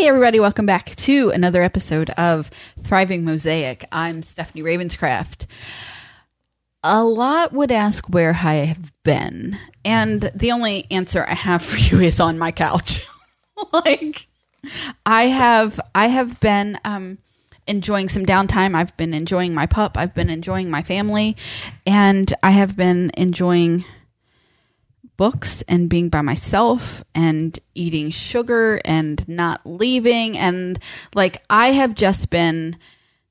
Hey, everybody, welcome back to another episode of Thriving Mosaic. I'm Stephanie Ravenscraft. A lot would ask where I have been, and the only answer I have for you is on my couch. like, I have, I have been um, enjoying some downtime. I've been enjoying my pup. I've been enjoying my family, and I have been enjoying books and being by myself and eating sugar and not leaving and like I have just been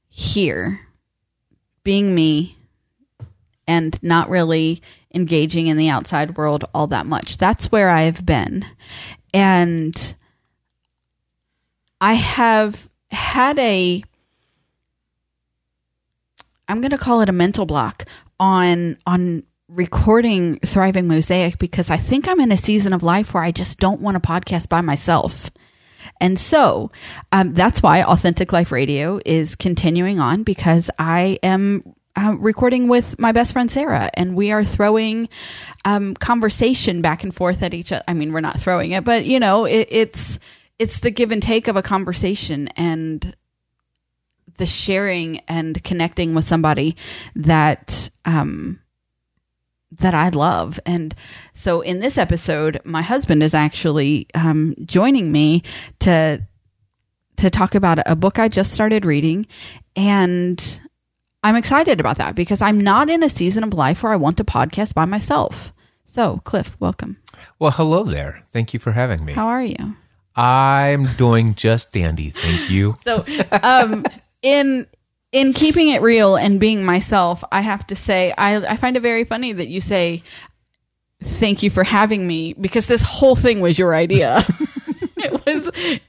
here being me and not really engaging in the outside world all that much. That's where I've been. And I have had a I'm going to call it a mental block on on recording Thriving Mosaic because I think I'm in a season of life where I just don't want a podcast by myself. And so um, that's why Authentic Life Radio is continuing on because I am uh, recording with my best friend Sarah, and we are throwing um, conversation back and forth at each other. I mean, we're not throwing it, but you know, it, it's it's the give and take of a conversation and the sharing and connecting with somebody that um, that I love. And so in this episode, my husband is actually um, joining me to to talk about a book I just started reading, and I'm excited about that because I'm not in a season of life where I want to podcast by myself. So, Cliff, welcome. Well, hello there. Thank you for having me. How are you? I'm doing just dandy. Thank you. So, um, in in keeping it real and being myself, I have to say I I find it very funny that you say thank you for having me because this whole thing was your idea. it was it,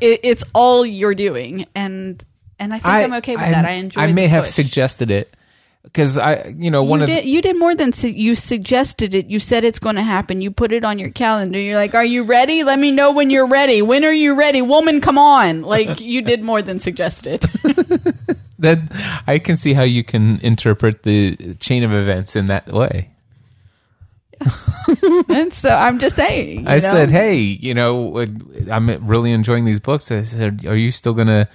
it, it's all you're doing and and I think I, am okay with I, that. I enjoy. It. I may have push. suggested it because I, you know, one you of did, you did more than su- you suggested it. You said it's going to happen. You put it on your calendar. You're like, "Are you ready? Let me know when you're ready. When are you ready, woman? Come on!" Like you did more than suggested. that I can see how you can interpret the chain of events in that way. and so I'm just saying. I know? said, "Hey, you know, I'm really enjoying these books." I said, "Are you still gonna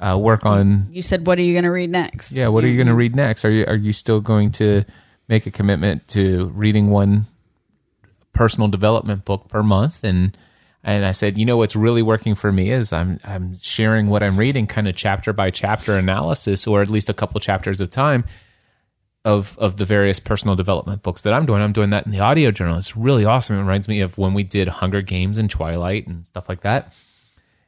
uh, work on?" You said, "What are you going to read next?" Yeah, what are you going to read next? Are you are you still going to make a commitment to reading one personal development book per month? And and I said, you know, what's really working for me is I'm I'm sharing what I'm reading, kind of chapter by chapter analysis, or at least a couple chapters of time of of the various personal development books that I'm doing. I'm doing that in the audio journal. It's really awesome. It reminds me of when we did Hunger Games and Twilight and stuff like that.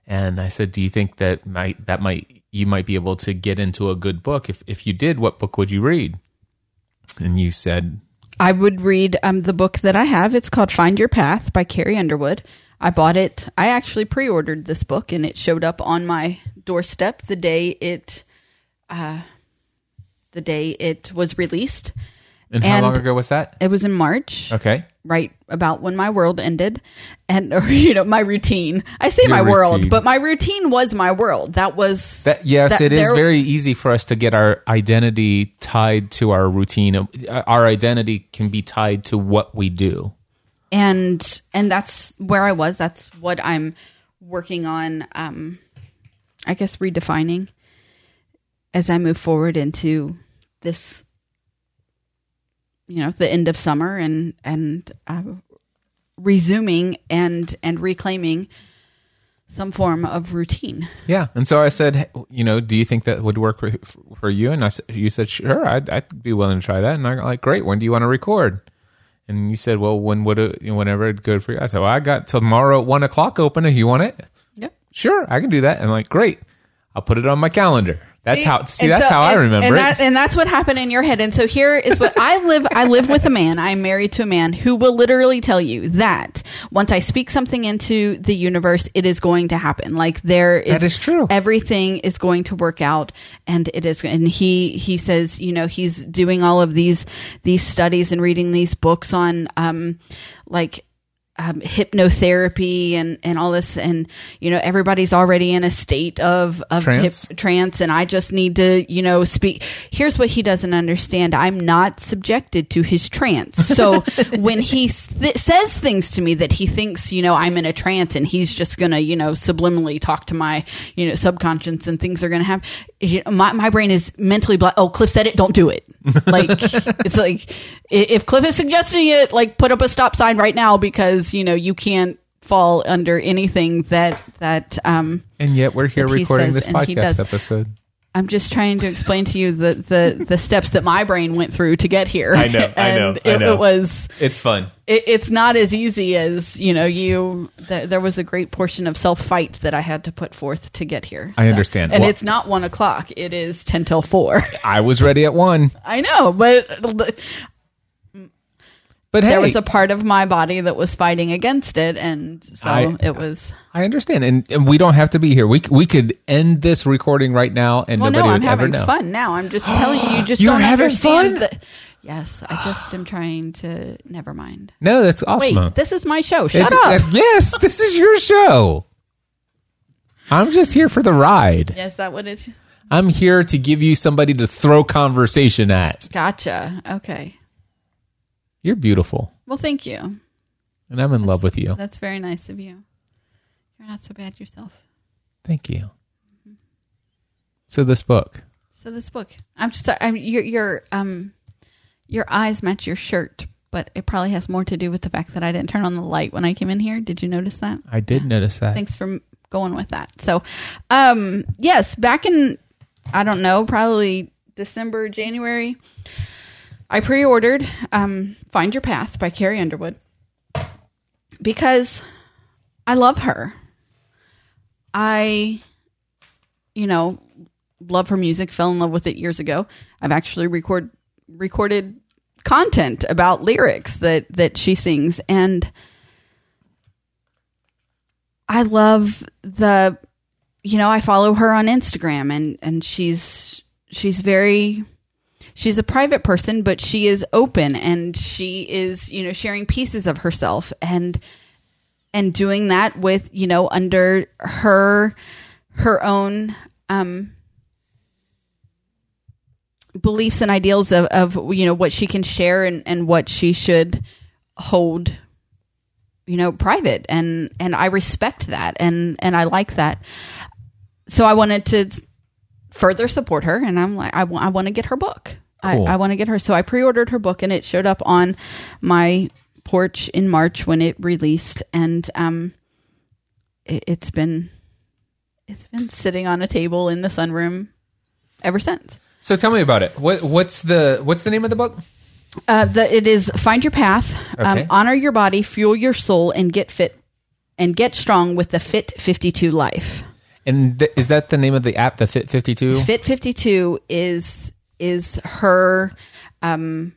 And I said, "Do you think that might that might you might be able to get into a good book? If if you did, what book would you read?" And you said, I would read um, the book that I have. It's called Find Your Path by Carrie Underwood. I bought it. I actually pre-ordered this book, and it showed up on my doorstep the day it, uh, the day it was released. "And how long ago was that?" It was in March, Okay. right about when my world ended, and or you know my routine. I say Your my world, but my routine was my world. That was That yes, that it is very easy for us to get our identity tied to our routine. Uh, Our identity can be tied to what we do. And and that's where I was. That's what I'm working on. Um, I guess redefining as I move forward into this, you know, the end of summer and and uh, resuming and and reclaiming some form of routine. Yeah, and so I said, you know, do you think that would work for, for you? And I said, you said, sure, I'd, I'd be willing to try that. And I got like, great. When do you want to record? And you said, well, when would it, whenever it's good for you? I said, well, I got tomorrow at one o'clock open. If you want it, Yep. sure, I can do that. And I'm like, great, I'll put it on my calendar. That's how. See, and that's so- how I remember and it. That, and that's what happened in your head. And so here is what I live. I live with a man. I'm married to a man who will literally tell you that once I speak something into the universe, it is going to happen. Like there is That is true. Everything is going to work out, and it is. And he he says, you know, he's doing all of these these studies and reading these books on, um, like um, hypnotherapy and, and all this and you know everybody's already in a state of of Trance? hip, trance. and I just need to you know speak. Here's what he doesn't understand. I'm not subjected to his trance. So when he th- says things to me that he thinks you know I'm in a trance and he's just gonna you know subliminally talk to my you know subconscious and things are gonna happen you know, my, my brain is mentally blo- oh Cliff said it don't do it. Like it's like if Cliff is suggesting it like put up a stop sign right now because you know you can't fall under anything that that um And yet we're here recording says, this podcast episode. I'm just trying to explain to you the, the, the steps that my brain went through to get here. I know, I know, and I it, know. it was It's fun. it, it's not as easy as you know you th- there was a great portion of self fight that i had to put forth to get here I understand. and Well- it's not one o'clock it is 10 till 4 I was ready at one, i know but but hey, there was a part of my body that was fighting against it and so I- it was I understand, and, and we don't have to be here. We we could end this recording right now, and well nobody no i'm would ever having know. fun now i'm just telling you you just You're don't having understand fun? that yes i just am trying to never mind No, that's awesome. wait this is my show shut It's- up uh, yes, this is your show. I'm just here for the ride. yes that what it's I'm here to give you somebody to throw conversation at. gotcha okay You're beautiful, well thank you and I'm in love with you. That's very nice of you. You're not so bad yourself. Thank you. So this book, So this book, I'm just, I'm your your um, your eyes match your shirt, but it probably has more to do with the fact that I didn't turn on the light when I came in here. Did you notice that? I did notice that. Thanks for going with that. So, um, yes, back in I don't know, probably December, January, I pre-ordered um, "Find Your Path" by Carrie Underwood because I love her. I, you know, love her music. Fell in love with it years ago. I've actually record recorded content about lyrics that that she sings and I love the you know, I follow her on Instagram and and she's she's very she's a private person but she is open and she is, you know, sharing pieces of herself and and doing that with, you know, under her her own um beliefs and ideals of, of you know what she can share and, and what she should hold you know private. And and I respect that and and I like that. So I wanted to further support her and I'm like I wa- I want to get her book Cool. I, I want to get her so I pre-ordered her book and it showed up on my porch in March when it released and um it, it's been it's been sitting on a table in the sunroom ever since So tell me about it. What what's the what's the name of the book? Uh, the, it is find your path, um, honor your body, fuel your soul, and get fit and get strong with the Fit 52 life. And th- is that the name of the app, the Fit Fifty Two? Fit 52 is is her um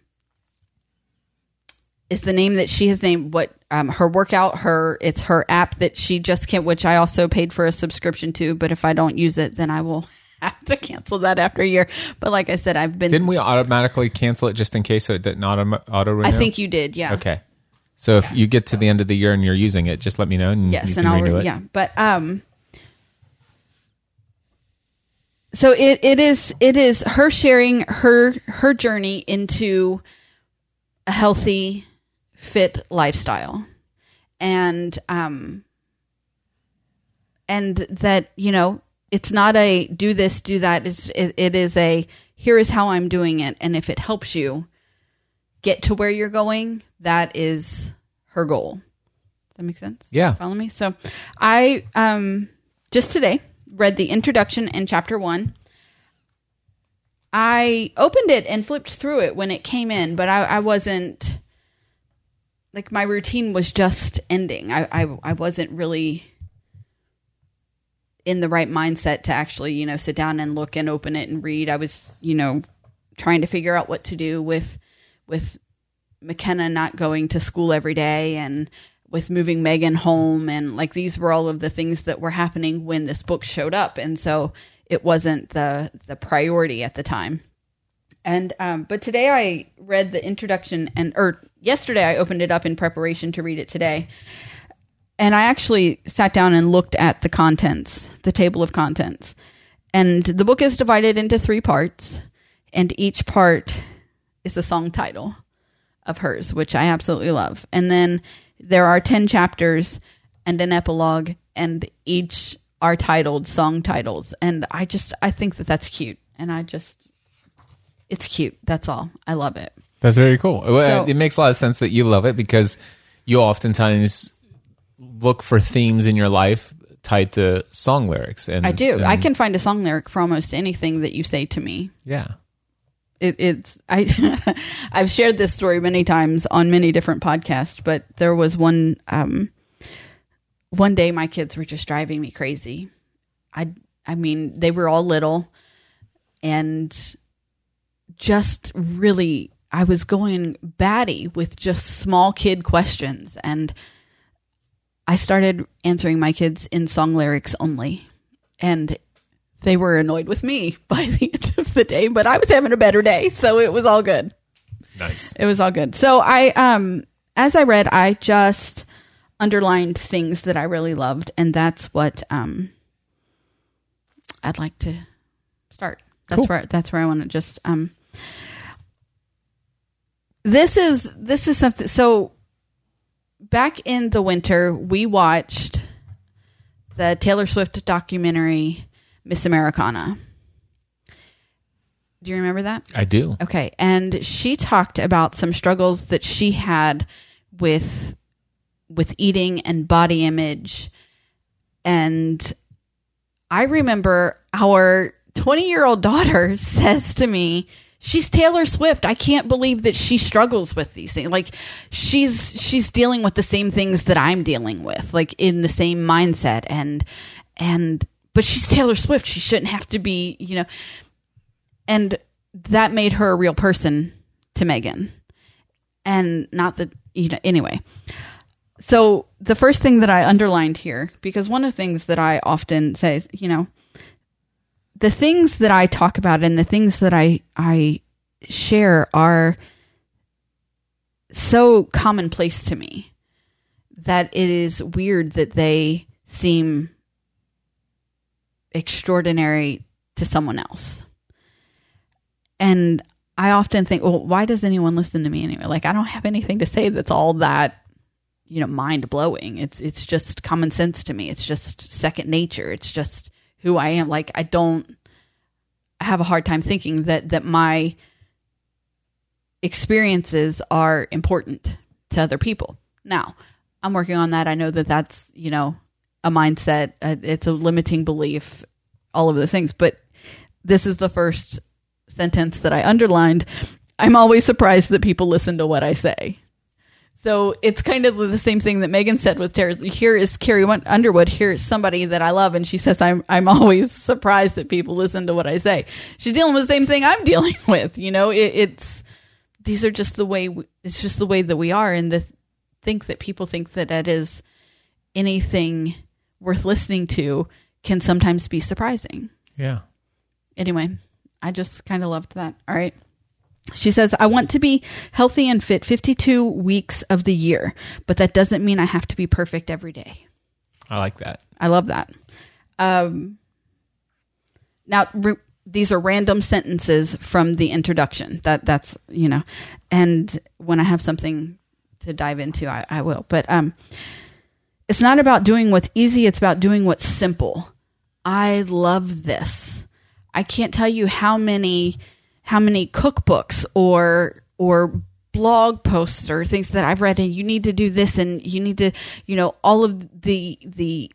is the name that she has named what um her workout her it's her app that she just can't which I also paid for a subscription to but if I don't use it then I will have to cancel that after a year but like I said I've been Didn't we automatically cancel it just in case so it didn't auto auto renew? I think you did yeah Okay. So if you get to the end of the year and you're using it, just let me know and yes you and i'll it. yeah but um so it, it is it is her sharing her her journey into a healthy fit lifestyle. And um and that you know it's not a do this do that. It's, it, it is a here is how i'm doing it. And if it helps you get to where you're going that is her goal. Does that make sense? Yeah. follow me? So i um just today read the introduction in chapter one. I opened it and flipped through it when it came in but i, I wasn't like my routine was just ending. I, I i wasn't really in the right mindset to actually you know sit down and look and open it and read. I was you know trying to figure out what to do with with McKenna not going to school every day and with moving Megan home and like these were all of the things that were happening when this book showed up and so it wasn't the the priority at the time. And um, but today I read the introduction and or yesterday I opened it up in preparation to read it today. And I actually sat down and looked at the contents, the table of contents. And the book is divided into three parts, and each part is a song title of hers, which I absolutely love. And then there are 10 chapters and an epilogue, and each are titled song titles. And I just, I think that that's cute. And I just, it's cute. That's all. I love it. That's very cool. So- it makes a lot of sense that you love it because you oftentimes look for themes in your life tied to song lyrics. And I do. and- I can find a song lyric for almost anything that you say to me. Yeah. It, it's I I've shared this story many times on many different podcasts, but there was one um one day my kids were just driving me crazy. I I mean, they were all little and just really I was going batty with just small kid questions and I started answering my kids in song lyrics only. And they were annoyed with me by the end of the day, but I was having a better day, so it was all good. Nice. It was all good. So I um as I read, I just underlined things that I really loved and that's what um I'd like to start. That's Cool. where that's where I want to just um this is this is something so back in the winter we watched the Taylor Swift documentary Miss Americana. Do you remember that? I do. Okay. And she talked about some struggles that she had with with eating and body image. And I remember our 20-year-old daughter says to me, she's Taylor Swift. I can't believe that she struggles with these things. Like she's she's dealing with the same things that I'm dealing with, like in the same mindset and and but she's Taylor Swift. She shouldn't have to be, you know, and that made her a real person to Megan. And not that you know anyway. So the first thing that I underlined here, because one of the things that I often say is, you know, the things that I talk about and the things that I I share are so commonplace to me that it is weird that they seem extraordinary to someone else. And I often think, well, why does anyone listen to me anyway? Like I don't have anything to say that's all that you know mind blowing. It's it's just common sense to me. It's just second nature. It's just who I am. Like I don't have a hard time thinking that that my experiences are important to other people. Now, I'm working on that. I know that that's, you know, a mindset, uh, it's a limiting belief, all of those things, but this is the first sentence that I underlined. I'm always surprised that people listen to what I say. So it's kind of the same thing that Megan said with Tara. Here is Carrie Underwood. Here is somebody that I love, and she says, "I'm I'm always surprised that people listen to what I say." She's dealing with the same thing I'm dealing with. You know, it, it's these are just the way we, it's just the way that we are, and the think that people think that it is anything worth listening to can sometimes be surprising Yeah. anyway, I just kind of loved that. All right. She says, I want to be healthy and fit 52 weeks of the year, but that doesn't mean I have to be perfect every day. I like that. I love that. Um, now, re- these are random sentences from the introduction. That that's you know, and when I have something to dive into, I, I will. But um, it's not about doing what's easy; it's about doing what's simple. I love this. I can't tell you how many how many cookbooks or or blog posts or things that I've read and you need to do this and you need to you know all of the the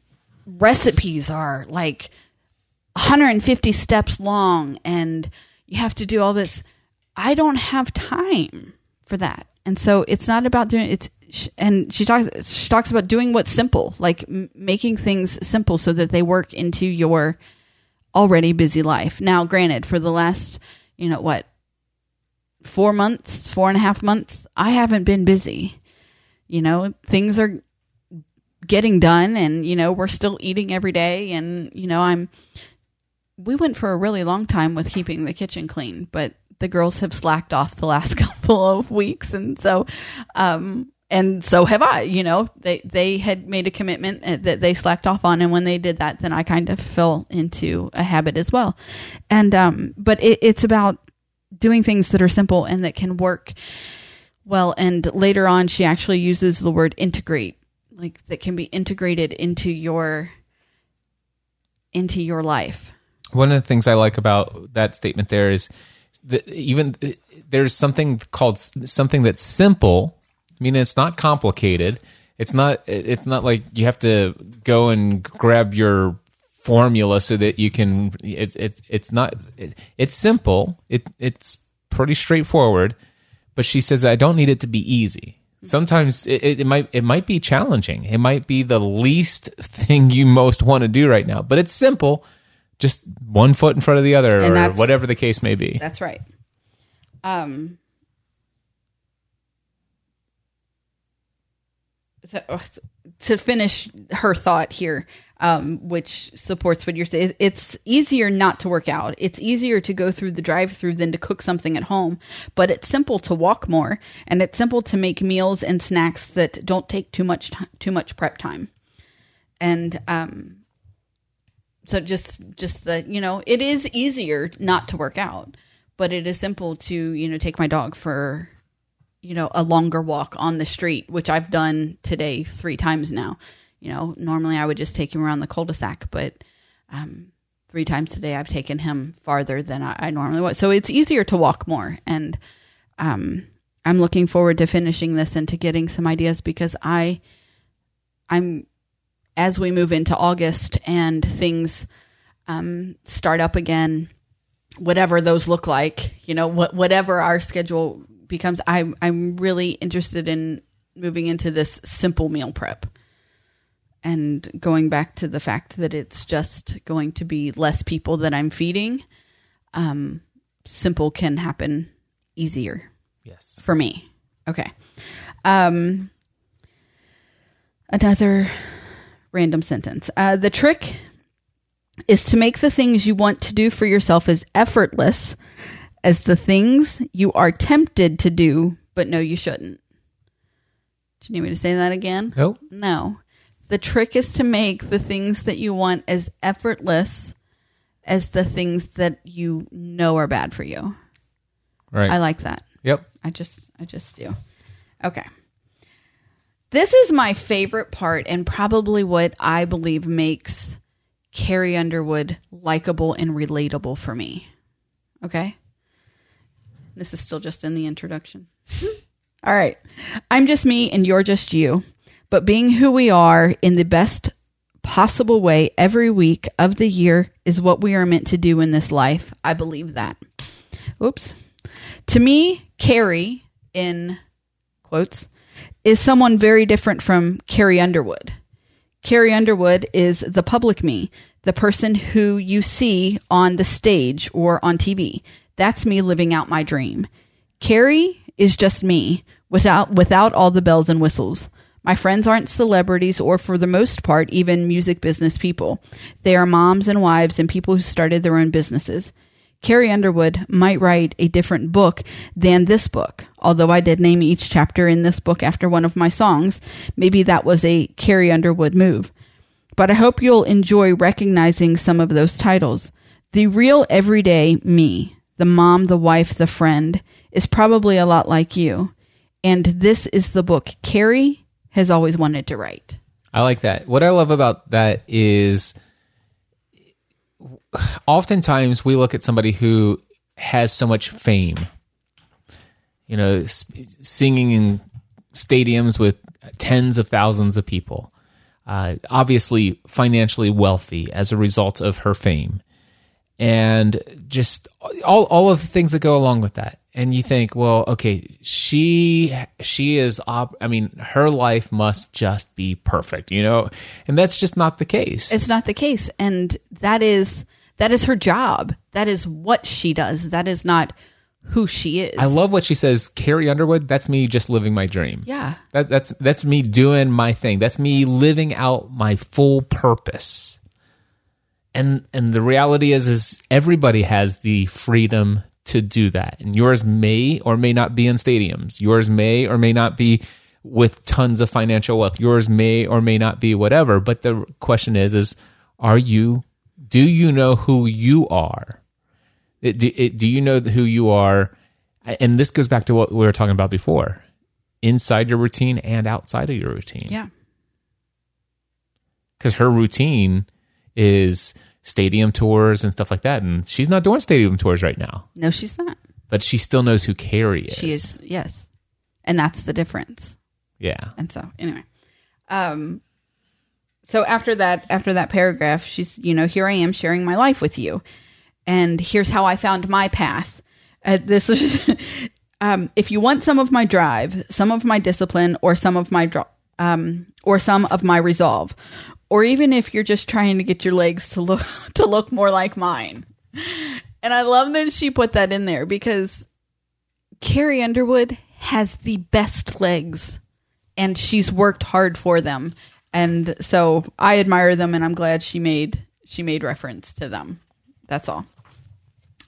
recipes are like 150 steps long and you have to do all this I don't have time for that and so it's not about doing it's and she talks she talks about doing what's simple like m- making things simple so that they work into your already busy life. Now granted for the last you know what four months four and a half months i haven't been busy. You know things are getting done and you know we're still eating every day and you know i'm we went for a really long time with keeping the kitchen clean but the girls have slacked off the last couple of weeks, and so, um, and so have I. You know, they they had made a commitment uh, that they slacked off on, and when they did that, then I kind of fell into a habit as well. And um, but it, it's about doing things that are simple and that can work well. And later on, she actually uses the word integrate, like that can be integrated into your into your life. One of the things I like about that statement there is that even there's something called something that's simple. I mean, it's not complicated. It's not. It's not like you have to go and grab your formula so that you can. It's it's it's not. It, it's simple. It it's pretty straightforward. But she says I don't need it to be easy. Sometimes it, it might it might be challenging. It might be the least thing you most want to do right now. But it's simple just one foot in front of the other And or whatever the case may be. That's right. Um. So, uh, to finish her thought here, um, which supports what you're saying, it's easier not to work out. It's easier to go through the drive-through than to cook something at home. But it's simple to walk more, and it's simple to make meals and snacks that don't take too much ti too much prep time. And um, so just just the you know it is easier not to work out but it is simple to you know take my dog for you know a longer walk on the street which i've done today three times now. You know normally i would just take him around the cul-de-sac but um three times today i've taken him farther than i, I normally would. So it's easier to walk more. And um i'm looking forward to finishing this and to getting some ideas because i i'm as we move into August and things um, start up again, whatever those look like, you know, what, whatever our schedule becomes, I, I'm really interested in moving into this simple meal prep and going back to the fact that it's just going to be less people that I'm feeding. Um, simple can happen easier Yes. for me. Okay. Um, another random sentence. Uh, the trick is to make the things you want to do for yourself as effortless as the things you are tempted to do, but know you shouldn't. Do you need me to say that again? No. No. The trick is to make the things that you want as effortless as the things that you know are bad for you. Right. I like that. yep. I just I just do. Okay. This is my favorite part and probably what I believe makes Carrie Underwood likable and relatable for me. Okay? This is still just in the introduction. All right. I'm just me and you're just you. But being who we are in the best possible way every week of the year is what we are meant to do in this life. I believe that. Oops. To me, Carrie, in quotes, is someone very different from Carrie Underwood. Carrie Underwood is the public me, the person who you see on the stage or on TV. That's me living out my dream. Carrie is just me without without all the bells and whistles. My friends aren't celebrities or for the most part even music business people. They are moms and wives and people who started their own businesses. Carrie Underwood might write a different book than this book. Although I did name each chapter in this book after one of my songs, maybe that was a Carrie Underwood move. But I hope you'll enjoy recognizing some of those titles. The real everyday me, the mom, the wife, the friend, is probably a lot like you. And this is the book Carrie has always wanted to write. I like that. What I love about that is oftentimes we look at somebody who has so much fame, you know, singing in stadiums with tens of thousands of people, uh, obviously financially wealthy as a result of her fame, and just all all of the things that go along with that. And you think, well, okay, she she is op- I mean, her life must just be perfect, you know? And that's just not the case. It's not the case. And that is that is her job. That is what she does. That is not who she is. I love what she says, Carrie Underwood, that's me just living my dream. yeah. That, that's that's me doing my thing. That's me living out my full purpose. And and the reality is is everybody has the freedom to do that. And yours may or may not be in stadiums. Yours may or may not be with tons of financial wealth. Yours may or may not be whatever. But the question is, is are you, do you know who you are? It, do, it, do you know who you are? And this goes back to what we were talking about before inside your routine and outside of your routine. Yeah. Because her routine is stadium tours and stuff like that. And she's not doing stadium tours right now, No, she's not. but she still knows who Carrie is. She is, yes. And that's the difference. Yeah. And so, anyway. Um, so after that, after that paragraph, she's, you know, here I am sharing my life with you. And here's how I found my path. Uh, this is, um, if you want some of my drive, some of my discipline, or some of my, dro- um, or some of my resolve, or even if you're just trying to get your legs to look, to look more like mine. And I love that she put that in there because Carrie Underwood has the best legs and she's worked hard for them. And so I admire them and I'm glad she made she made reference to them. That's all.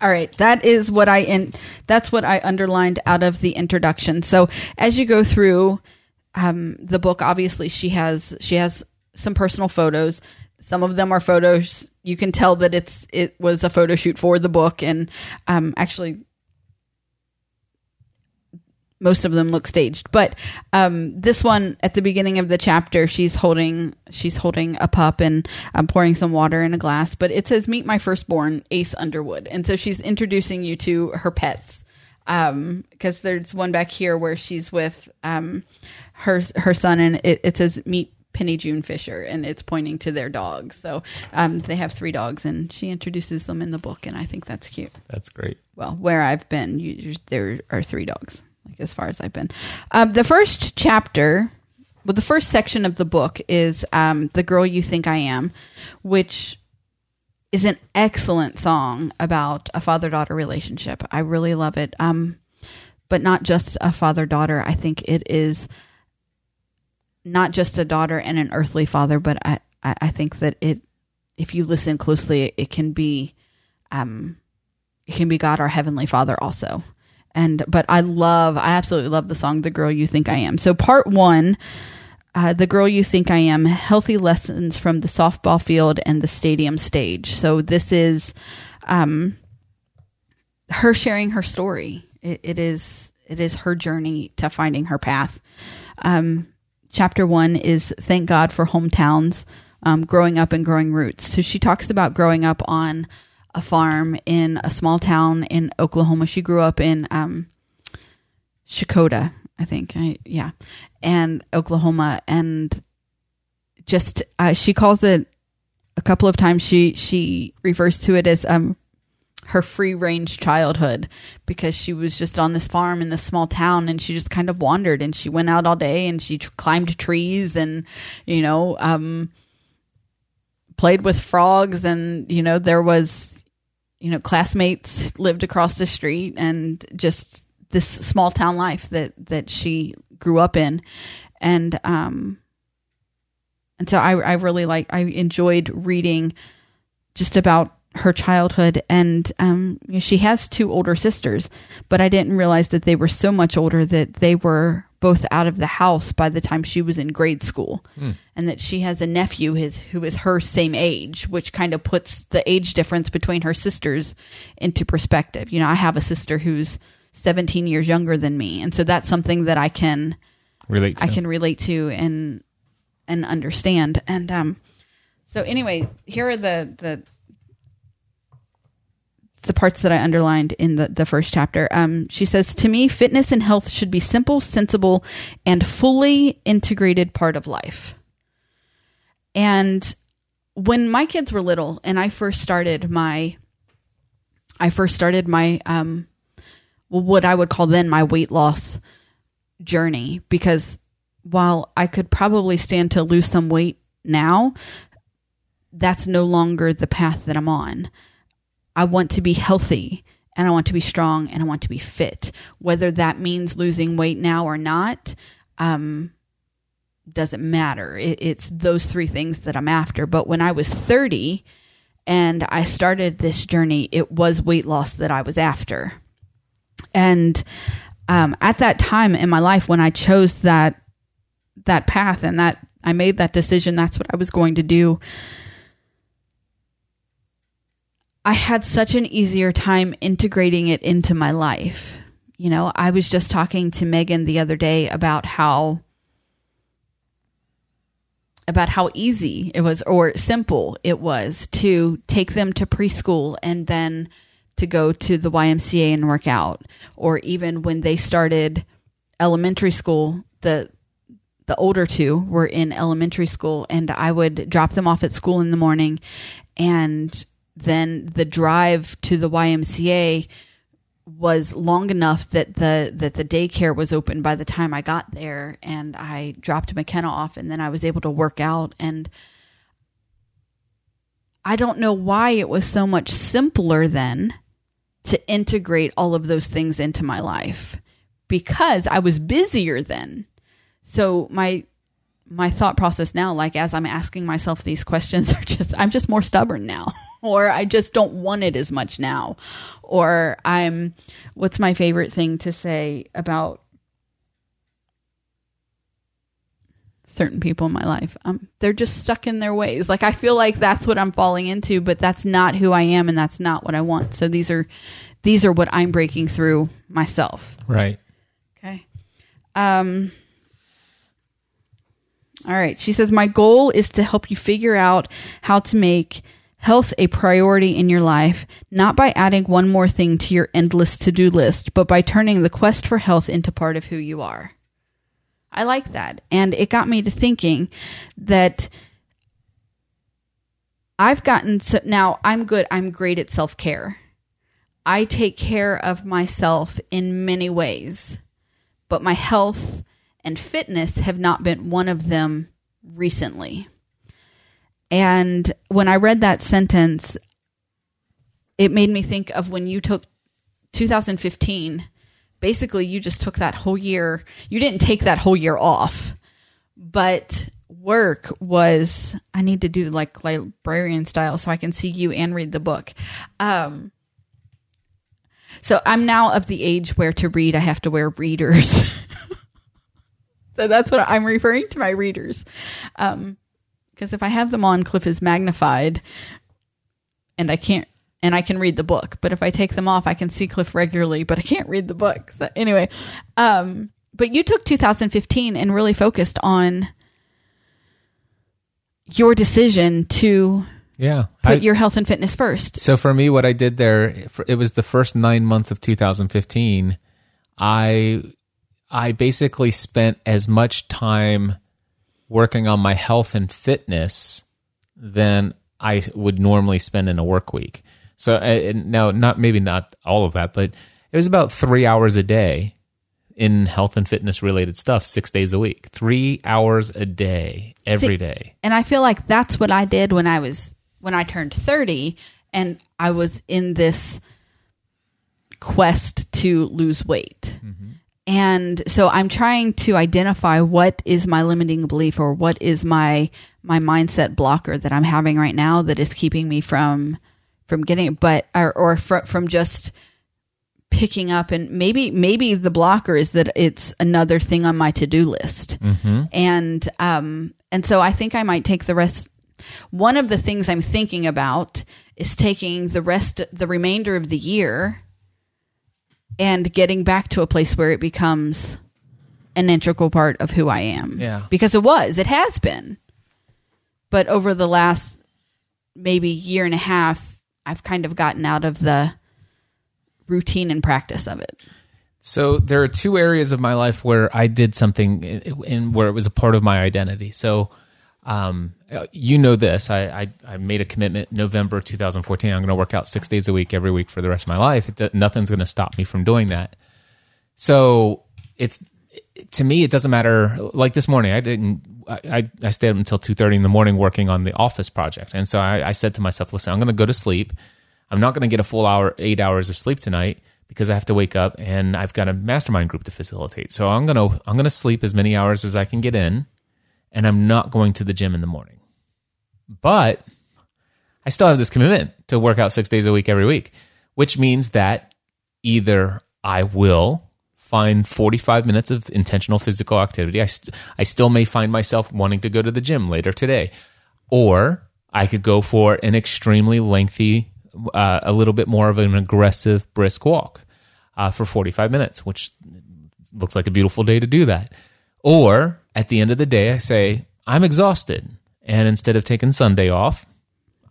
All right, that is what I in that's what I underlined out of the introduction. So as you go through um, the book, obviously she has she has some personal photos. Some of them are photos you can tell that it's it was a photo shoot for the book, and um, actually most of them look staged but um, this one at the beginning of the chapter she's holding she's holding a pup and um, pouring some water in a glass but it says meet my firstborn ace underwood and so she's introducing you to her pets because there's one back here where she's with um, her her son and it, it says meet Penny June Fisher, and it's pointing to their dogs. So um, they have three dogs, and she introduces them in the book, and I think that's cute That's great. well, where I've been, you, there are three dogs, like as far as I've been. Um, the first chapter, well, the first section of the book is um, "The Girl You Think I Am," which is an excellent song about a father-daughter relationship. I really love it. Um, but not just a father-daughter. I think it is not just a daughter and an earthly father, but I, I, think that it, if you listen closely, it, it can be, um, it can be God our heavenly Father also. And but I love, I absolutely love the song "The Girl You Think I Am." So part one, uh, "The Girl You Think I Am," healthy lessons from the softball field and the stadium stage. So this is, um, her sharing her story. It, it is it is her journey to finding her path. Um, chapter one is thank God for hometowns, um, growing up and growing roots. So she talks about growing up on a farm in a small town in Oklahoma. She grew up in um, Checotah, I think. I, yeah, and Oklahoma, and just uh, she calls it a couple of times. She she refers to it as um her free range childhood because she was just on this farm in this small town and she just kind of wandered and she went out all day and she tr- climbed trees and you know um played with frogs and you know there was you know classmates lived across the street and just this small town life that that she grew up in. And um and so I I really like I enjoyed reading just about her childhood and um she has two older sisters but I didn't realize that they were so much older that they were both out of the house by the time she was in grade school and that she has a nephew his who is her same age which kind of puts the age difference between her sisters into perspective you know I have a sister who's 17 years younger than me and so that's something that I can Relate to. I can relate to and and understand. And um, so anyway, here are the the the parts that I underlined in the the first chapter. Um, she says to me, fitness and health should be simple, sensible, and fully integrated part of life. And when my kids were little, and I first started my, I first started my um, what I would call then my weight loss journey because while I could probably stand to lose some weight now, that's no longer the path that I'm on. I want to be healthy and I want to be strong and I want to be fit. Whether that means losing weight now or not, um, doesn't matter. It, it's those three things that I'm after. But when I was 30 and I started this journey, it was weight loss that I was after. And um, at that time in my life, when I chose that that path and that I made that decision, that's what I was going to do. I had such an easier time integrating it into my life. You know, I was just talking to Megan the other day about how about how easy it was or simple it was to take them to preschool and then to go to the YMCA and work out or even when they started elementary school the the older two were in elementary school and I would drop them off at school in the morning and then the drive to the YMCA was long enough that the that the daycare was open by the time I got there and I dropped McKenna off and then I was able to work out and I don't know why it was so much simpler then to integrate all of those things into my life because I was busier then. So my my thought process now like as I'm asking myself these questions are just I'm just more stubborn now. Or I just don't want it as much now. Or I'm, what's my favorite thing to say about certain people in my life? Um, they're just stuck in their ways. Like I feel like that's what I'm falling into, but that's not who I am and that's not what I want. So these are, these are what I'm breaking through myself. Right. Okay. Um, all right. She says, My goal is to help you figure out how to make health a priority in your life, not by adding one more thing to your endless to do list, but by turning the quest for health into part of who you are. I like that. And it got me to thinking that I've gotten so now I'm good, I'm great at self care. I take care of myself in many ways, but my health and fitness have not been one of them recently. And when I read that sentence, it made me think of when you took 2015. Basically, you just took that whole year. You didn't take that whole year off, but work was I need to do like librarian style so I can see you and read the book. Um, so I'm now of the age where to read I have to wear readers. so that's what I'm referring to my readers. Um, because if I have them on, Cliff is magnified, and I can't, and I can read the book. But if I take them off, I can see Cliff regularly, but I can't read the book. So anyway, um, but you took 2015 and really focused on your decision to yeah put I, your health and fitness first. So for me, what I did there, it was the first nine months of 2015. I I basically spent as much time working on my health and fitness than I would normally spend in a work week. So uh, now, not maybe not all of that, but it was about three hours a day in health and fitness related stuff, six days a week, three hours a day, every See, day. And I feel like that's what I did when I was when I turned thirty, and I was in this quest to lose weight. Mm-hmm. And so I'm trying to identify what is my limiting belief or what is my my mindset blocker that I'm having right now that is keeping me from from getting it, but or, or fr- from just picking up and maybe maybe the blocker is that it's another thing on my to-do list. Mm-hmm. And um and so I think I might take the rest one of the things I'm thinking about is taking the rest the remainder of the year and getting back to a place where it becomes an integral part of who I am. Yeah. Because it was, it has been. But over the last maybe year and a half, I've kind of gotten out of the routine and practice of it. So there are two areas of my life where I did something in, in where it was a part of my identity. So um, you know this. I, I, I, made a commitment November 2014. I'm going to work out six days a week every week for the rest of my life. It, nothing's going to stop me from doing that. So it's to me, it doesn't matter. Like this morning, I didn't. I, I stayed up until 2:30 in the morning working on the office project, and so I, I said to myself, "Listen, I'm going to go to sleep. I'm not going to get a full hour, eight hours of sleep tonight." because I have to wake up and I've got a mastermind group to facilitate. So I'm to I'm to sleep as many hours as I can get in and I'm not going to the gym in the morning. But I still have this commitment to work out six days a week every week, which means that either I will find 45 minutes of intentional physical activity. I, st- I still may find myself wanting to go to the gym later today. Or I could go for an extremely lengthy, uh, a little bit more of an aggressive brisk walk uh, for 45 minutes, which looks like a beautiful day to do that. Or at the end of the day, I say, I'm exhausted. And instead of taking Sunday off,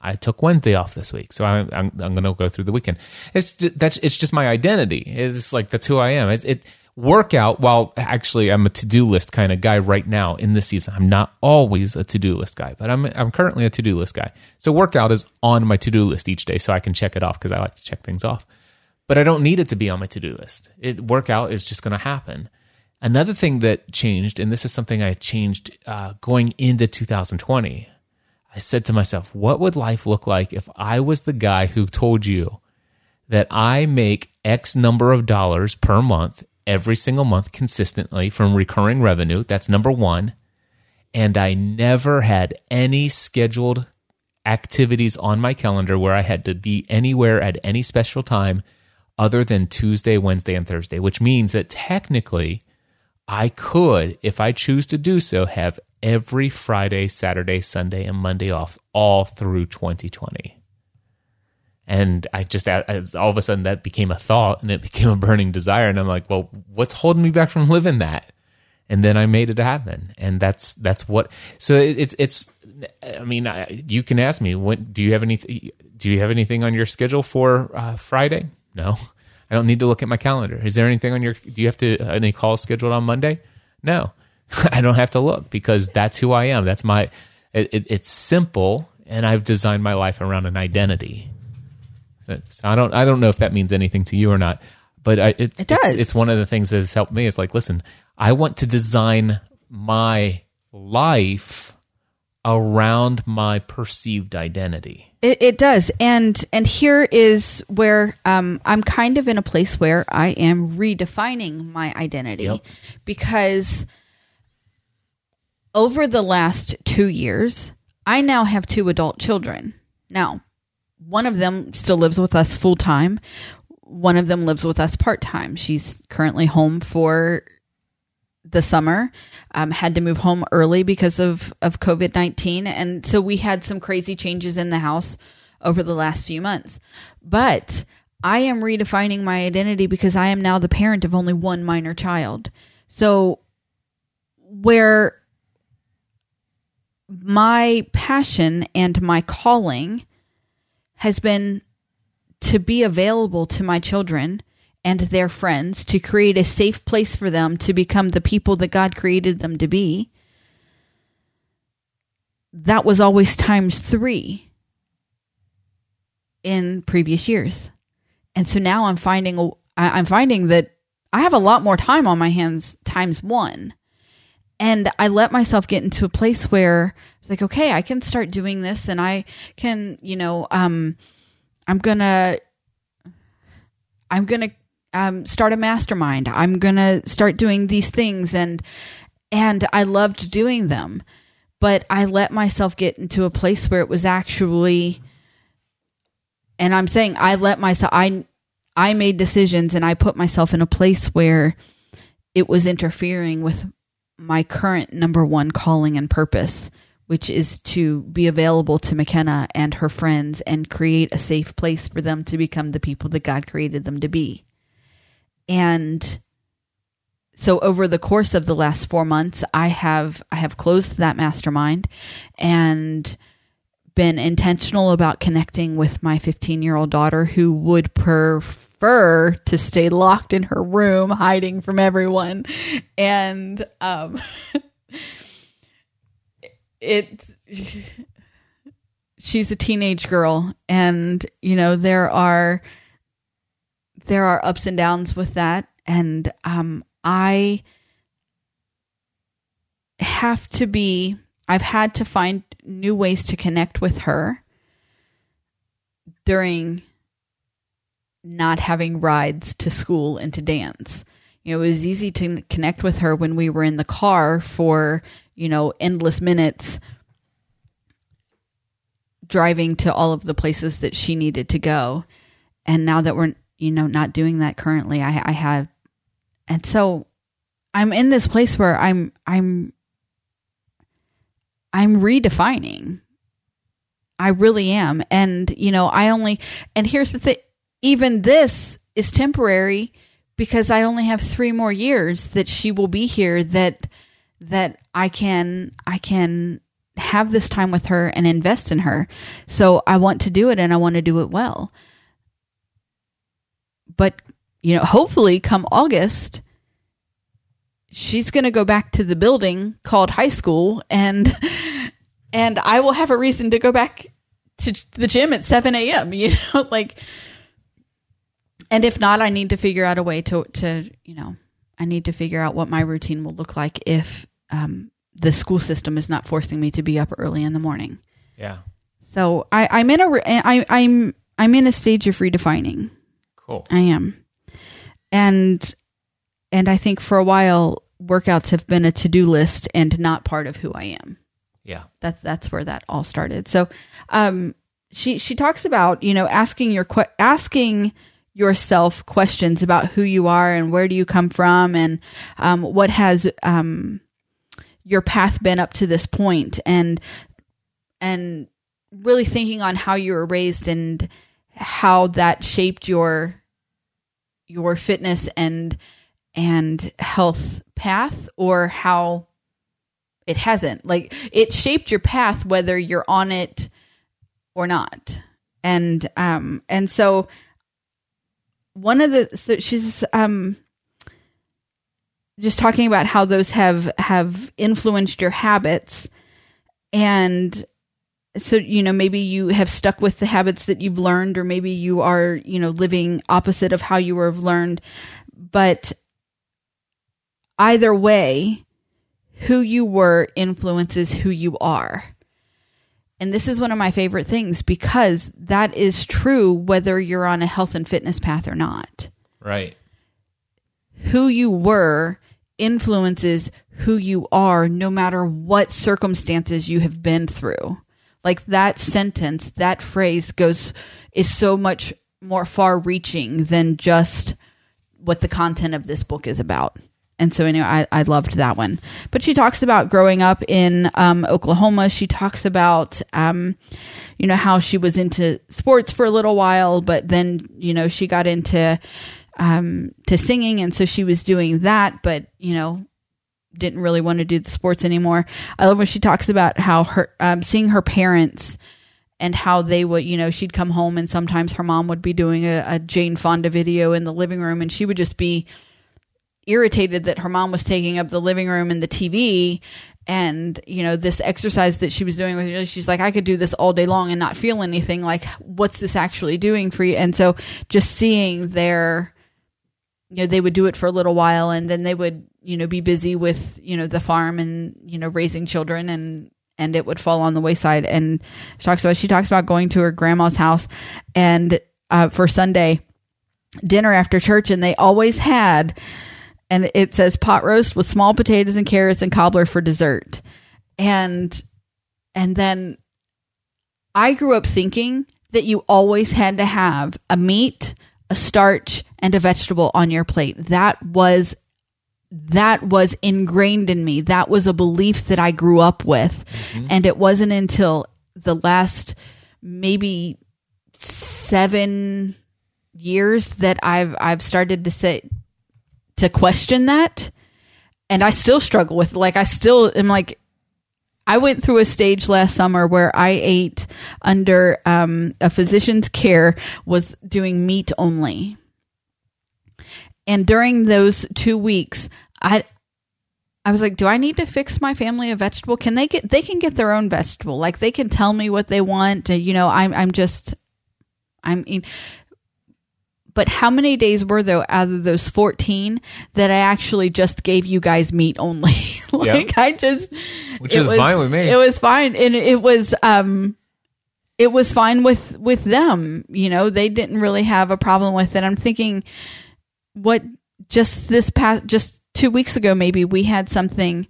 I took Wednesday off this week, so I'm I'm, I'm going to go through the weekend. It's just, that's it's just my identity. It's like that's who I am. It's, it workout. While actually I'm a to do list kind of guy right now in this season. I'm not always a to do list guy, but I'm I'm currently a to do list guy. So workout is on my to do list each day, so I can check it off because I like to check things off. But I don't need it to be on my to do list. It workout is just going to happen. Another thing that changed, and this is something I changed uh, going into 2020 I said to myself, what would life look like if I was the guy who told you that I make X number of dollars per month every single month consistently from recurring revenue? That's number one. And I never had any scheduled activities on my calendar where I had to be anywhere at any special time other than Tuesday, Wednesday, and Thursday, which means that technically I could, if I choose to do so, have every Friday, Saturday, Sunday, and Monday off all through 2020. And I just, all of a sudden, that became a thought and it became a burning desire. And I'm like, well, what's holding me back from living that? And then I made it happen. And that's, that's what, so it's, it's, I mean, I, you can ask me, when, do you have any, do you have anything on your schedule for uh, Friday? No, I don't need to look at my calendar. Is there anything on your, do you have to, uh, any calls scheduled on Monday? No. I don't have to look because that's who I am. That's my. It, it, it's simple, and I've designed my life around an identity. So I don't. I don't know if that means anything to you or not, but I, it's, it does. It's, it's one of the things that has helped me. It's like, listen, I want to design my life around my perceived identity. It, it, does, and and here is where um, I'm kind of in a place where I am redefining my identity yep. because over the last two years, I now have two adult children. Now, one of them still lives with us full time. One of them lives with us part time. She's currently home for the summer. Um, had to move home early because of of COVID nineteen, and so we had some crazy changes in the house over the last few months. But I am redefining my identity because I am now the parent of only one minor child. So where my passion and my calling has been to be available to my children and their friends to create a safe place for them to become the people that God created them to be. That was always times three in previous years. And so now I'm finding I'm finding that I have a lot more time on my hands times one and I let myself get into a place where it's like, okay, I can start doing this and I can, you know, um, I'm gonna, I'm gonna, um, start a mastermind. I'm gonna start doing these things and, and I loved doing them, but I let myself get into a place where it was actually, and I'm saying I let myself, I, I made decisions and I put myself in a place where it was interfering with my current number one calling and purpose, which is to be available to McKenna and her friends and create a safe place for them to become the people that God created them to be. And so over the course of the last 4 months, I have I have closed that mastermind and been intentional about connecting with my 15-year-old daughter who would prefer to stay locked in her room, hiding from everyone. And um, it, she's a teenage girl, and you know there are there are ups and downs with that, and um, I have to be. I've had to find new ways to connect with her during not having rides to school and to dance. You know, it was easy to connect with her when we were in the car for, you know, endless minutes driving to all of the places that she needed to go. And now that we're you know, not doing that currently. I, I have, and so I'm in this place where I'm, I'm, I'm redefining. I really am. And, you know, I only, and here's the thing, even this is temporary because I only have three more years that she will be here that, that I can, I can have this time with her and invest in her. So I want to do it and I want to do it well. But, you know, hopefully come August, she's going to go back to the building called high school and and I will have a reason to go back to the gym at 7 a.m. You know, like, and if not, I need to figure out a way to, to, you know, I need to figure out what my routine will look like if um, the school system is not forcing me to be up early in the morning. Yeah. So I, I'm in a, I, I'm, I'm in a stage of redefining. Cool. I am. And and I think for a while workouts have been a to-do list and not part of who I am. Yeah. That's that's where that all started. So um she she talks about, you know, asking your que- asking yourself questions about who you are and where do you come from and um, what has um, your path been up to this point and and really thinking on how you were raised and how that shaped your your fitness and and health path or how it hasn't. Like it shaped your path whether you're on it or not. And um and so one of the so she's um just talking about how those have have influenced your habits. And so you know maybe you have stuck with the habits that you've learned or maybe you are you know living opposite of how you were learned. But either way who you were influences who you are. And this is one of my favorite things because that is true whether you're on a health and fitness path or not. Right. who you were influences who you are no matter what circumstances you have been through like that sentence that phrase goes is so much more far reaching than just what the content of this book is about. And so anyway i, I loved that one. But she talks about growing up in um, oklahoma. She talks about um, you know how she was into sports for a little while but then you know she got into um, to singing and so she was doing that. But you know didn't really want to do the sports anymore. I love when she talks about how her um, seeing her parents and how they would, you know, she'd come home and sometimes her mom would be doing a, a Jane Fonda video in the living room and she would just be irritated that her mom was taking up the living room and the TV and you know this exercise that she was doing with her, she's like I could do this all day long and not feel anything like what's this actually doing for you and so just seeing their you know they would do it for a little while and then they would you know be busy with you know the farm and you know raising children and and it would fall on the wayside. And she talks about she talks about going to her grandma's house and uh, for sunday dinner after church and they always had and it says pot roast with small potatoes and carrots and cobbler for dessert. And and then i grew up thinking that you always had to have a meat a starch and a vegetable on your plate that was that was ingrained in me. That was a belief that I grew up with. Mm-hmm. And it wasn't until the last maybe seven years that I've I've started to say to question that. And I still struggle with like I still am like I went through a stage last summer where I ate under um, a physician's care was doing meat only and during those two weeks, I I was like, do I need to fix my family a vegetable? Can they get they can get their own vegetable. Like they can tell me what they want. You know, I'm I'm just I'm but how many days were there out of those 14 that I actually just gave you guys meat only? like yep. I just Which is was, fine with me. It was fine and it was um it was fine with with them, you know. They didn't really have a problem with it. I'm thinking what just this past just two weeks ago maybe we had something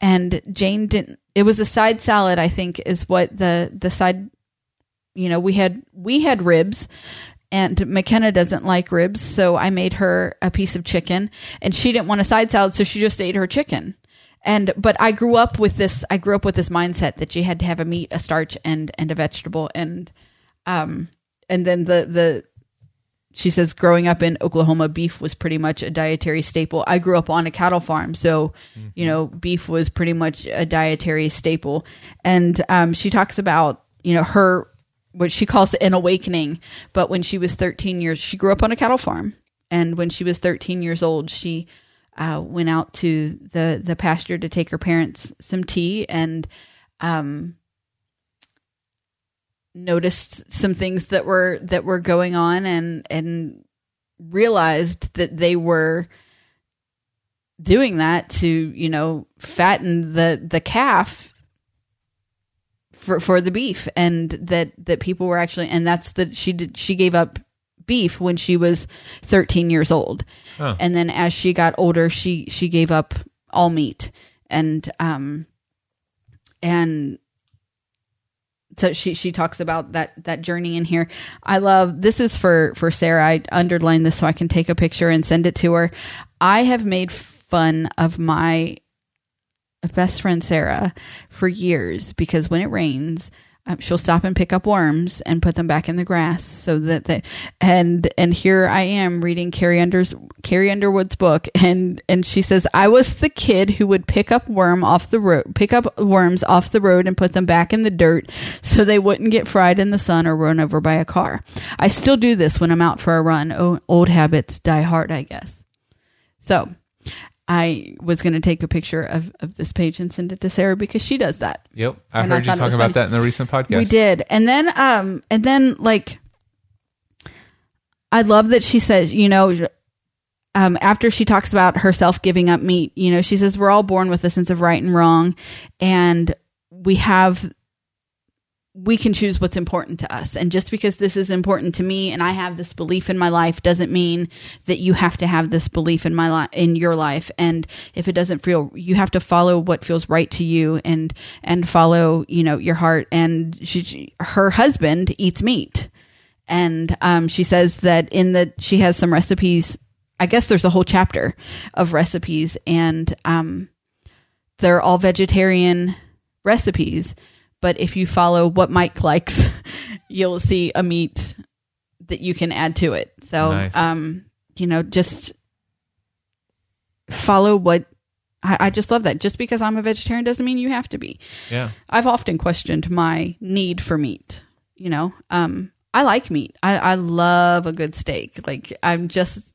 and Jane didn't it was a side salad I think is what the the side you know we had we had ribs and McKenna doesn't like ribs, so I made her a piece of chicken, and she didn't want a side salad, so she just ate her chicken. And but I grew up with this. I grew up with this mindset that you had to have a meat, a starch, and and a vegetable, and um, and then the the she says growing up in Oklahoma, beef was pretty much a dietary staple. I grew up on a cattle farm, so you know beef was pretty much a dietary staple. And um, she talks about you know her what she calls an awakening. But when she was 13 years, she grew up on a cattle farm, and when she was 13 years old, she uh, went out to the the pasture to take her parents some tea and um, noticed some things that were that were going on and and realized that they were doing that to you know fatten the the calf for for the beef and that that people were actually and that's that she did she gave up beef when she was 13 years old. And then as she got older she she gave up all meat and um and so she she talks about that that journey in here. I love this is for for Sarah. I underlined this so I can take a picture and send it to her. I have made fun of my best friend Sarah for years because when it rains, um, she'll stop and pick up worms and put them back in the grass so that they and and here I am reading Carrie Under's Carrie Underwood's book and and she says I was the kid who would pick up worm off the road pick up worms off the road and put them back in the dirt so they wouldn't get fried in the sun or run over by a car. I still do this when I'm out for a run. Old habits die hard, I guess. So I was going to take a picture of, of this page and send it to Sarah because she does that. Yep, I And I heard you talking about that in the recent podcast. We did. And then um and then like I love that she says, you know, um after she talks about herself giving up meat, you know, she says we're all born with a sense of right and wrong and we have we can choose what's important to us. And just because this is important to me and I have this belief in my life doesn't mean that you have to have this belief in my life in your life. And if it doesn't feel you have to follow what feels right to you and and follow, you know, your heart and she, she her husband eats meat. And um she says that in the she has some recipes I guess there's a whole chapter of recipes and um they're all vegetarian recipes but if you follow what Mike likes, you'll see a meat that you can add to it. So, Nice. um, you know, just follow what I, I just love that. Just because I'm a vegetarian doesn't mean you have to be. Yeah, I've often questioned my need for meat. You know, um, I like meat. I, I love a good steak. Like I'm just,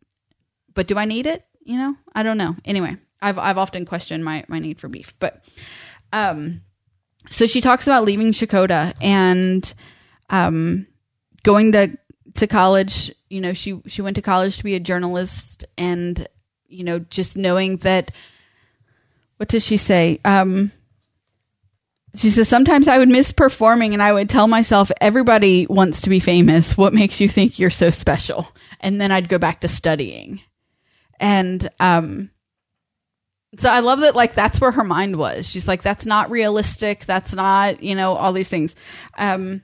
but do I need it? You know, I don't know. Anyway, I've I've often questioned my my need for beef, but um, so she talks about leaving Checotah and um, going to to college. You know, she she went to college to be a journalist, and you know, just knowing that. What does she say? Um, she says sometimes I would miss performing, and I would tell myself, "Everybody wants to be famous. What makes you think you're so special?" And then I'd go back to studying, and um, so I love that. Like that's where her mind was. She's like, "That's not realistic. That's not you know all these things." Um,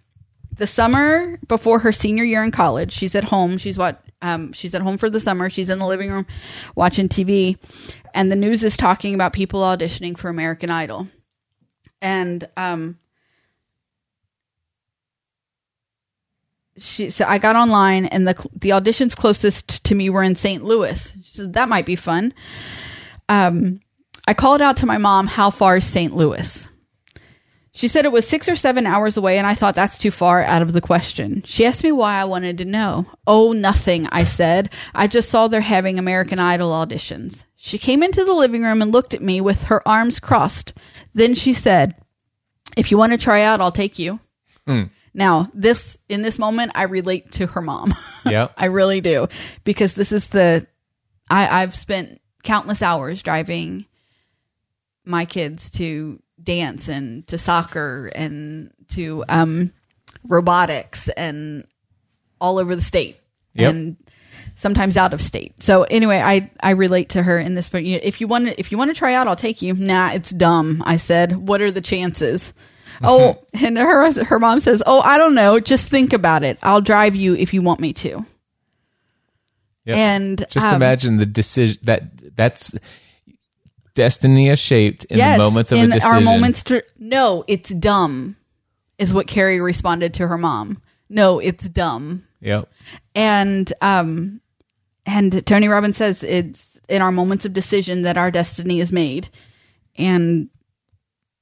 the summer before her senior year in college, she's at home. She's what um, she's at home for the summer. She's in the living room watching TV, and the news is talking about people auditioning for American Idol. And um, she so I got online, and the the auditions closest to me were in St. Louis. She said that might be fun. Um, I called out to my mom, "How far is St. Louis?" She said it was six or seven hours away, and I thought that's too far out of the question. She asked me why I wanted to know. Oh, nothing, I said. I just saw they're having American Idol auditions. She came into the living room and looked at me with her arms crossed. Then she said, If you want to try out, I'll take you. Now, this, in this moment, I relate to her mom. Yeah, I really do. Because this is the, I, I've spent countless hours driving my kids to dance and to soccer and to um, robotics and all over the state Yep. and sometimes out of state. So anyway, I I relate to her in this. But you- if you want to if you want to try out, I'll take you. Nah, it's dumb. I said. What are the chances? Oh, and her her mom says, "Oh, I don't know. Just think about it. I'll drive you if you want me to." Yep. And Just um, imagine the decision that that's destiny is shaped in yes, the moments of in a decision. our moments. To, no, it's dumb, is what Carrie responded to her mom. No, it's dumb. Yep. And um, and Tony Robbins says it's in our moments of decision that our destiny is made, and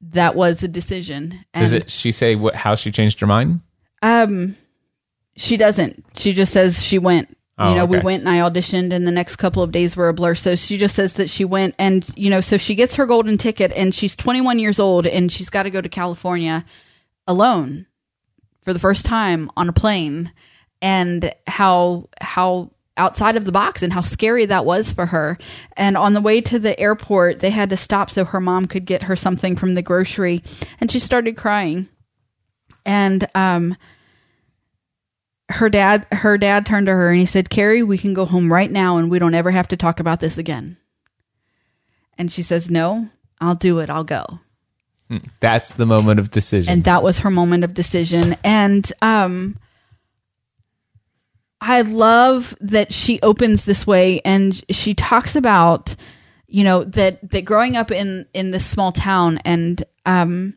that was a decision. And, Does it? She say what? How she changed her mind? Um, she doesn't. She just says she went. Oh, you know, we went and I auditioned, and the next couple of days were a blur. So she just says that she went, and you know, so she gets her golden ticket, and she's 21 years old, and she's got to go to California alone for the first time on a plane, and how how outside of the box and how scary that was for her. And on the way to the airport, they had to stop so her mom could get her something from the grocery, and she started crying. And um her dad her dad turned to her and he said, "Carrie, we can go home right now and we don't ever have to talk about this again." And she says, "No, I'll do it. I'll go." That's the moment of decision. and that was her moment of decision and um i love that she opens this way and she talks about you know that that growing up in in this small town and um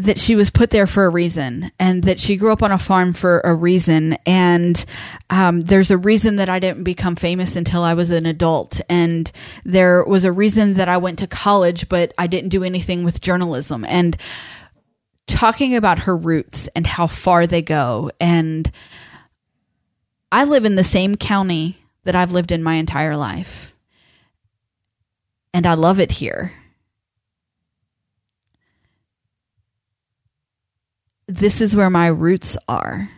that she was put there for a reason and that she grew up on a farm for a reason. And um, there's a reason that i didn't become famous until i was an adult. And there was a reason that i went to college but i didn't do anything with journalism. And talking about her roots and how far they go. And i live in the same county that i've lived in my entire life. And i love it here this is where my roots are.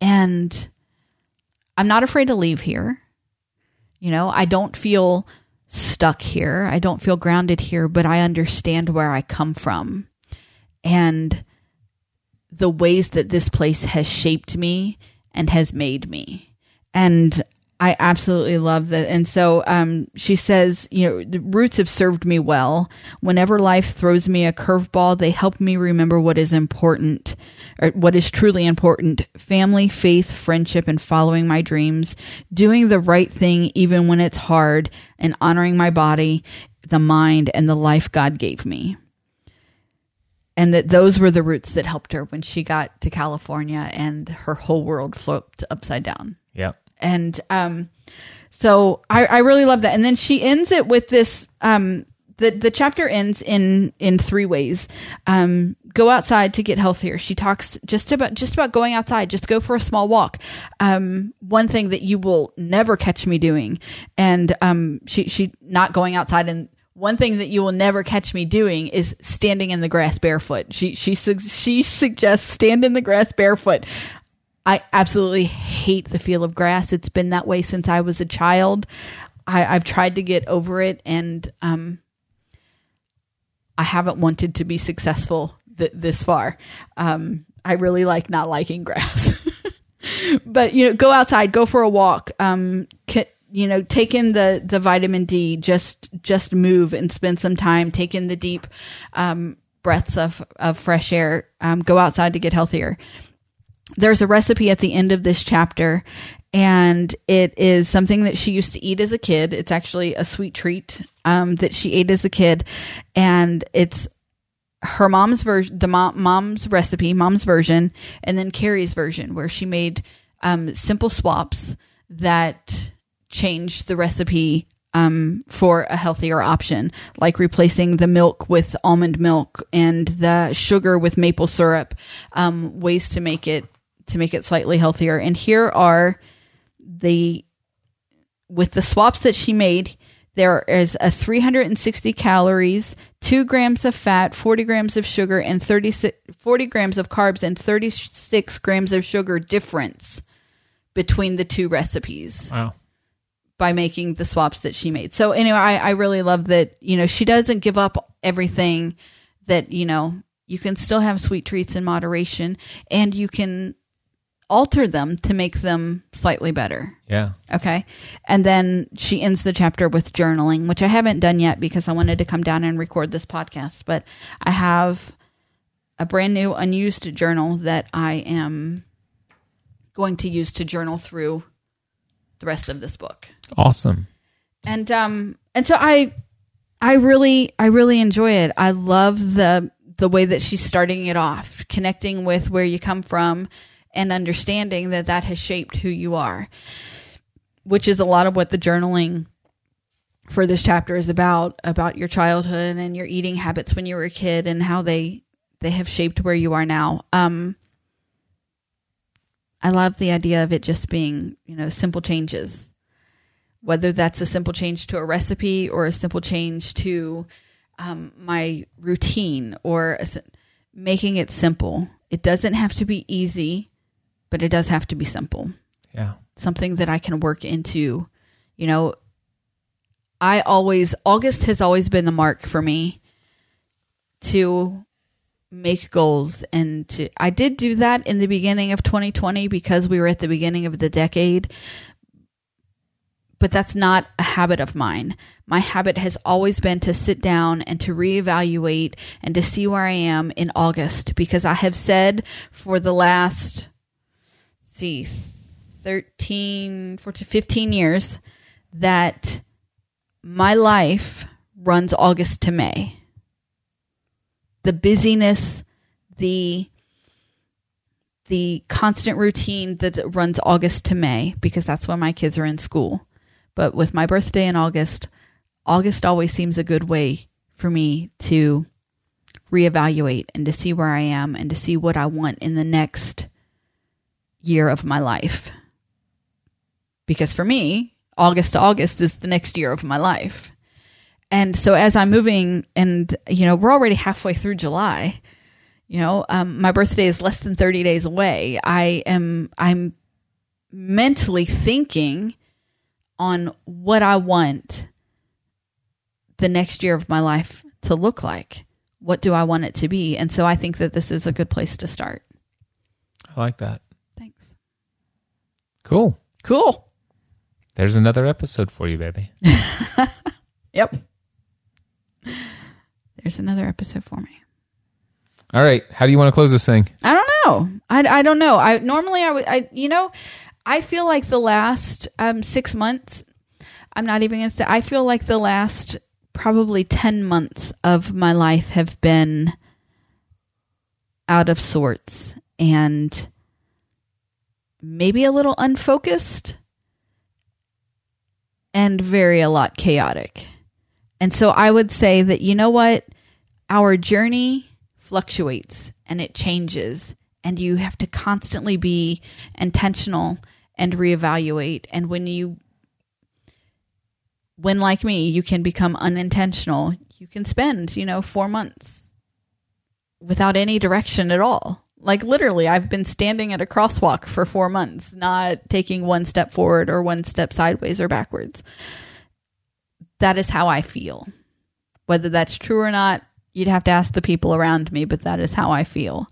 And I'm not afraid to leave here. You know, I don't feel stuck here. I don't feel grounded here, but I understand where I come from and the ways that this place has shaped me and has made me. And I absolutely love that. And so um, she says, you know, the roots have served me well. Whenever life throws me a curveball, they help me remember what is important or what is truly important family, faith, friendship, and following my dreams, doing the right thing even when it's hard, and honoring my body, the mind, and the life God gave me. And that those were the roots that helped her when she got to California and her whole world flipped upside down yep. And um so I, I really love that. And then she ends it with this um the the chapter ends in in three ways. Um go outside to get healthier she talks just about just about going outside. Just go for a small walk. Um one thing that you will never catch me doing. And um she she not going outside. And one thing that you will never catch me doing is standing in the grass barefoot. She she she suggests stand in the grass barefoot. I absolutely hate the feel of grass. It's been that way since I was a child. I, I've tried to get over it, and um, I haven't wanted to be successful th- this far. Um, I really like not liking grass. but you know, go outside, go for a walk. Um, you know, take in the the vitamin D. Just just move and spend some time. Take in the deep um, breaths of of fresh air. Um, go outside to get healthier there's a recipe at the end of this chapter and it is something that she used to eat as a kid. It's actually a sweet treat um, that she ate as a kid and it's her mom's version the mom, mom's recipe mom's version and then carrie's version where she made um, simple swaps that changed the recipe um, for a healthier option, like replacing the milk with almond milk and the sugar with maple syrup, um, ways to make it to make it slightly healthier. And here are the with the swaps that she made. There is a 360 calories, two grams of fat, 40 grams of sugar, and 30, 40 grams of carbs, and 36 grams of sugar difference between the two recipes Wow. by making the swaps that she made. So anyway, I, I really love that, you know, she doesn't give up everything that, you know, you can still have sweet treats in moderation and you can alter them to make them slightly better. Yeah. Okay. And then she ends the chapter with journaling, which I haven't done yet because I wanted to come down and record this podcast. But I have a brand new unused journal that I am going to use to journal through the rest of this book. Awesome. And um and so I I really I really enjoy it. I love the the way that she's starting it off, connecting with where you come from and understanding that that has shaped who you are, which is a lot of what the journaling for this chapter is about about your childhood and your eating habits when you were a kid and how they they have shaped where you are now. Um I love the idea of it just being, you know, simple changes. Whether that's a simple change to a recipe or a simple change to um, my routine or a, making it simple. It doesn't have to be easy, but it does have to be simple. Yeah. Something that I can work into. You know, I always, August has always been the mark for me to make goals and to I did do that in the beginning of 2020 because we were at the beginning of the decade but that's not a habit of mine. My habit has always been to sit down and to reevaluate and to see where I am in August because I have said for the last see 13 14 15 years that my life runs August to May the busyness, the the constant routine that runs August to May because that's when my kids are in school. But with my birthday in August, August always seems a good way for me to reevaluate and to see where I am and to see what I want in the next year of my life. Because for me, August to August is the next year of my life. And so as I'm moving, and you know, we're already halfway through July. You know, um, my birthday is less than 30 days away. I am, I'm mentally thinking on what I want the next year of my life to look like. What do I want it to be? And so I think that this is a good place to start. I like that. Cool. Cool. There's another episode for you, baby. Yep. There's another episode for me. All right. How do you want to close this thing? I don't know. I, I don't know. I normally I would I you know I feel like the last um six months. I'm not even gonna say. I feel like the last probably ten months of my life have been out of sorts and maybe a little unfocused and very a lot chaotic. And so I would say that, you know what? Our journey fluctuates and it changes, and you have to constantly be intentional and reevaluate. And when you, when like me, you can become unintentional, you can spend, you know, four months without any direction at all. Like literally, I've been standing at a crosswalk for four months, not taking one step forward or one step sideways or backwards that is how I feel. Whether that's true or not, you'd have to ask the people around me, but that is how I feel.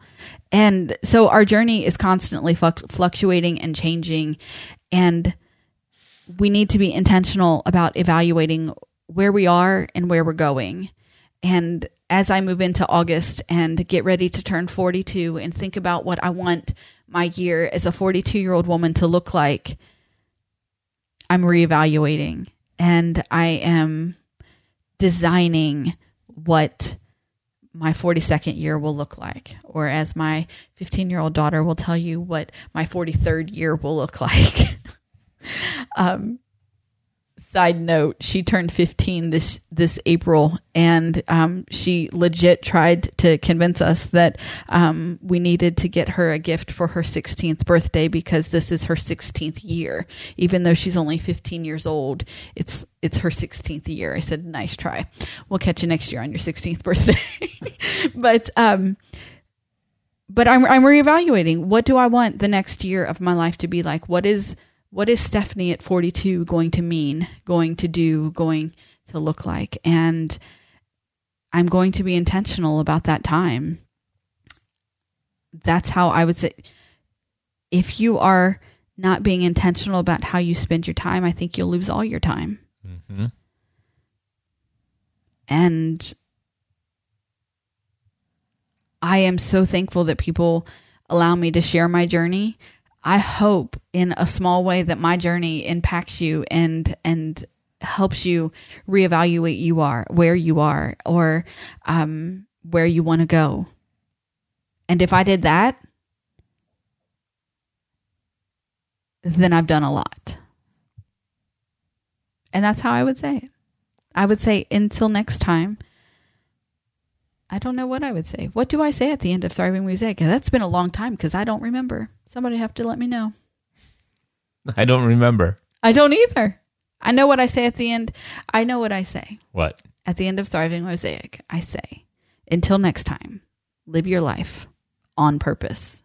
And so our journey is constantly fluctuating and changing. And we need to be intentional about evaluating where we are and where we're going. And as I move into August and get ready to turn 42 and think about what I want my year as a 42 year old woman to look like, I'm reevaluating and I am designing what my 42nd year will look like, or as my 15 year old daughter will tell you, what my 43rd year will look like. um, side note, she turned 15 this this April, and um, she legit tried to convince us that um, we needed to get her a gift for her 16th birthday because this is her 16th year. Even though she's only 15 years old, it's it's her 16th year. I said, "Nice try. We'll catch you next year on your 16th birthday." but um, but I'm I'm reevaluating. What do I want the next year of my life to be like? What is what is Stephanie at 42 going to mean, going to do, going to look like? And I'm going to be intentional about that time. That's how I would say if you are not being intentional about how you spend your time, I think you'll lose all your time. Mm-hmm. And I am so thankful that people allow me to share my journey. I hope in a small way that my journey impacts you and and helps you reevaluate you are where you are or um, where you want to go. And if I did that, then I've done a lot. And that's how I would say it. I would say until next time. I don't know what I would say. What do I say at the end of Thriving Mosaic? That's been a long time because I don't remember. Somebody have to let me know. I don't remember. I don't either. I know what I say at the end. I know what I say. What? At the end of Thriving Mosaic, I say, until next time, live your life on purpose.